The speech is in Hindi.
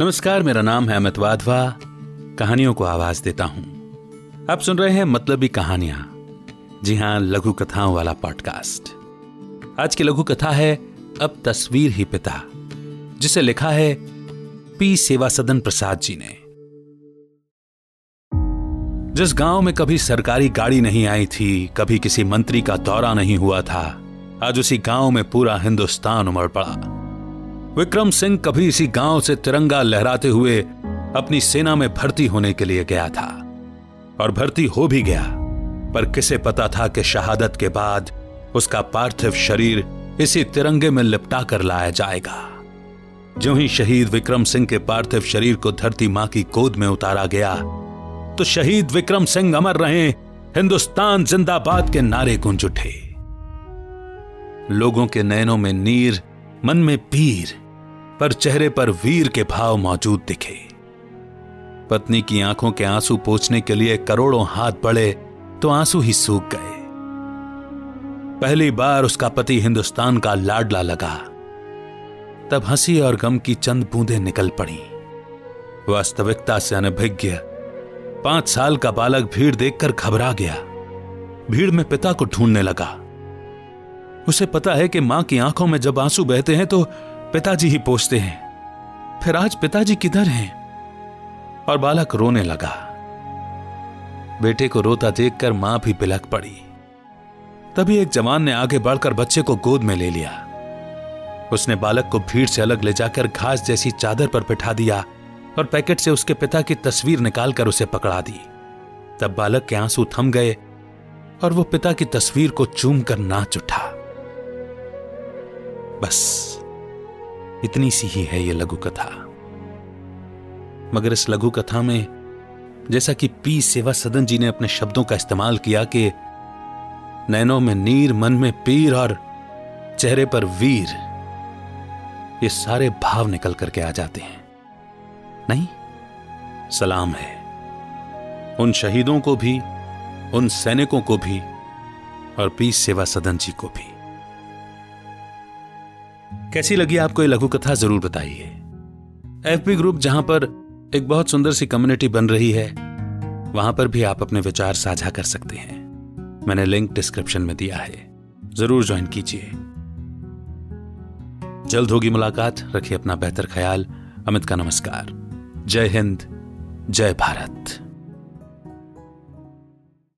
नमस्कार, मेरा नाम है अमित वाधवा। कहानियों को आवाज़ देता हूँ। आप सुन रहे हैं मतलबी कहानियाँ। जी हाँ, लघु कथाओं वाला पॉडकास्ट आज की लघु कथा है, अब तस्वीर ही पिता, जिसे लिखा है पी सेवा सदन प्रसाद जी ने। जिस गाँव में कभी सरकारी गाड़ी नहीं आई थी, कभी किसी मंत्री का दौरा नहीं हुआ था, आज उसी गाँव में पूरा हिंदुस्तान उमड़ पड़ा। विक्रम सिंह कभी इसी गाँव से तिरंगा लहराते हुए अपनी सेना में भर्ती होने के लिए गया था। और भर्ती हो भी गया, पर किसे पता था कि शहादत के बाद उसका पार्थिव शरीर इसी तिरंगे में लिपटा कर लाया जाएगा। जो ही शहीद विक्रम सिंह के पार्थिव शरीर को धरती माँ की गोद में उतारा गया तो शहीद विक्रम सिंह अमर रहे, हिंदुस्तान जिंदाबाद के नारे गूंज उठे। लोगों के नयनों में नीर, मन में पीर पर चेहरे पर वीर के भाव मौजूद दिखे। पत्नी की आँखों के आँसू पोछने के लिए करोड़ों हाथ बढ़े तो आँसू ही सूख गए। पहली बार उसका पति हिंदुस्तान का लाडला लगा। तब हँसी और गम की चंद बूंदें निकल पड़ी। वास्तविकता से अनभिज्ञ, पाँच साल का बालक भीड़ देखकर घबरा गया। भीड़ में पिता को ढूँढने लगा। उसे पता है कि माँ की आँखों में जब आँसू बहते हैं तो पिताजी ही पूछते हैं। फिर आज पिताजी किधर हैं? और बालक रोने लगा। बेटे को रोता देखकर माँ भी बिलक पड़ी। तभी एक जवान ने आगे बढ़कर बच्चे को गोद में ले लिया। उसने बालक को भीड़ से अलग ले जाकर घास जैसी चादर पर बिठा दिया और पैकेट से उसके पिता की तस्वीर निकालकर उसे पकड़ा दी। तब बालक के आँसू थम गए और वो पिता की तस्वीर को चूम कर नाच उठा। बस। इतनी सी ही है ये लघु कथा मगर इस लघु कथा में, जैसा कि पी सेवा सदन जी ने अपने शब्दों का इस्तेमाल किया कि, नैनों में नीर, मन में पीर और चेहरे पर वीर, ये सारे भाव निकल करके आ जाते हैं। नहीं, सलाम है। उन शहीदों को भी, उन सैनिकों को भी और पी सेवा सदन जी को भी। कैसी लगी आपको ये लघु कथा, ज़रूर बताइए। एफबी ग्रुप, जहाँ पर एक बहुत सुंदर सी कम्युनिटी बन रही है, वहाँ पर भी आप अपने विचार साझा कर सकते हैं। मैंने लिंक डिस्क्रिप्शन में दिया है। ज़रूर ज्वाइन कीजिए। जल्द होगी मुलाकात। रखिए अपना बेहतर ख्याल। अमित का नमस्कार। जय हिंद। जय भारत।